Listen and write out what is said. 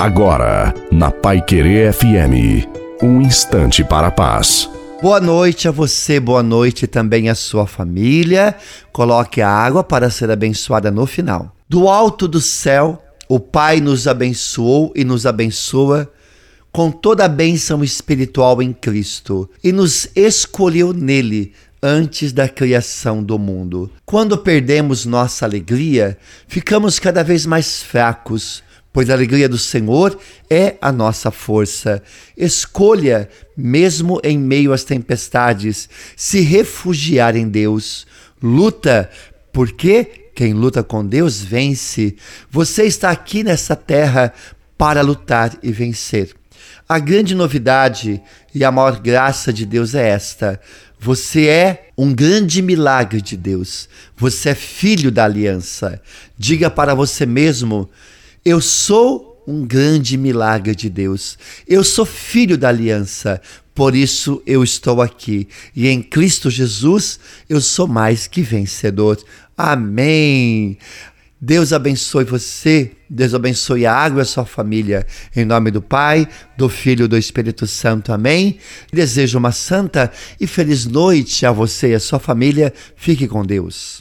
Agora, na Pai Querer FM, um instante para a paz. Boa noite a você, boa noite também à sua família. Coloque a água para ser abençoada no final. Do alto do céu, o Pai nos abençoou e nos abençoa com toda a bênção espiritual em Cristo e nos escolheu nele antes da criação do mundo. Quando perdemos nossa alegria, ficamos cada vez mais fracos pois a alegria do Senhor é a nossa força. Escolha, mesmo em meio às tempestades, se refugiar em Deus. Luta, porque quem luta com Deus vence. Você está aqui nessa terra para lutar e vencer. A grande novidade e a maior graça de Deus é esta: você é um grande milagre de Deus. Você é filho da aliança. Diga para você mesmo eu sou um grande milagre de Deus. Eu sou filho da aliança, por isso eu estou aqui. E em Cristo Jesus eu sou mais que vencedor. Amém. Deus abençoe você, Deus abençoe a água e a sua família. Em nome do Pai, do Filho e do Espírito Santo. Amém. Desejo uma santa e feliz noite a você e a sua família. Fique com Deus.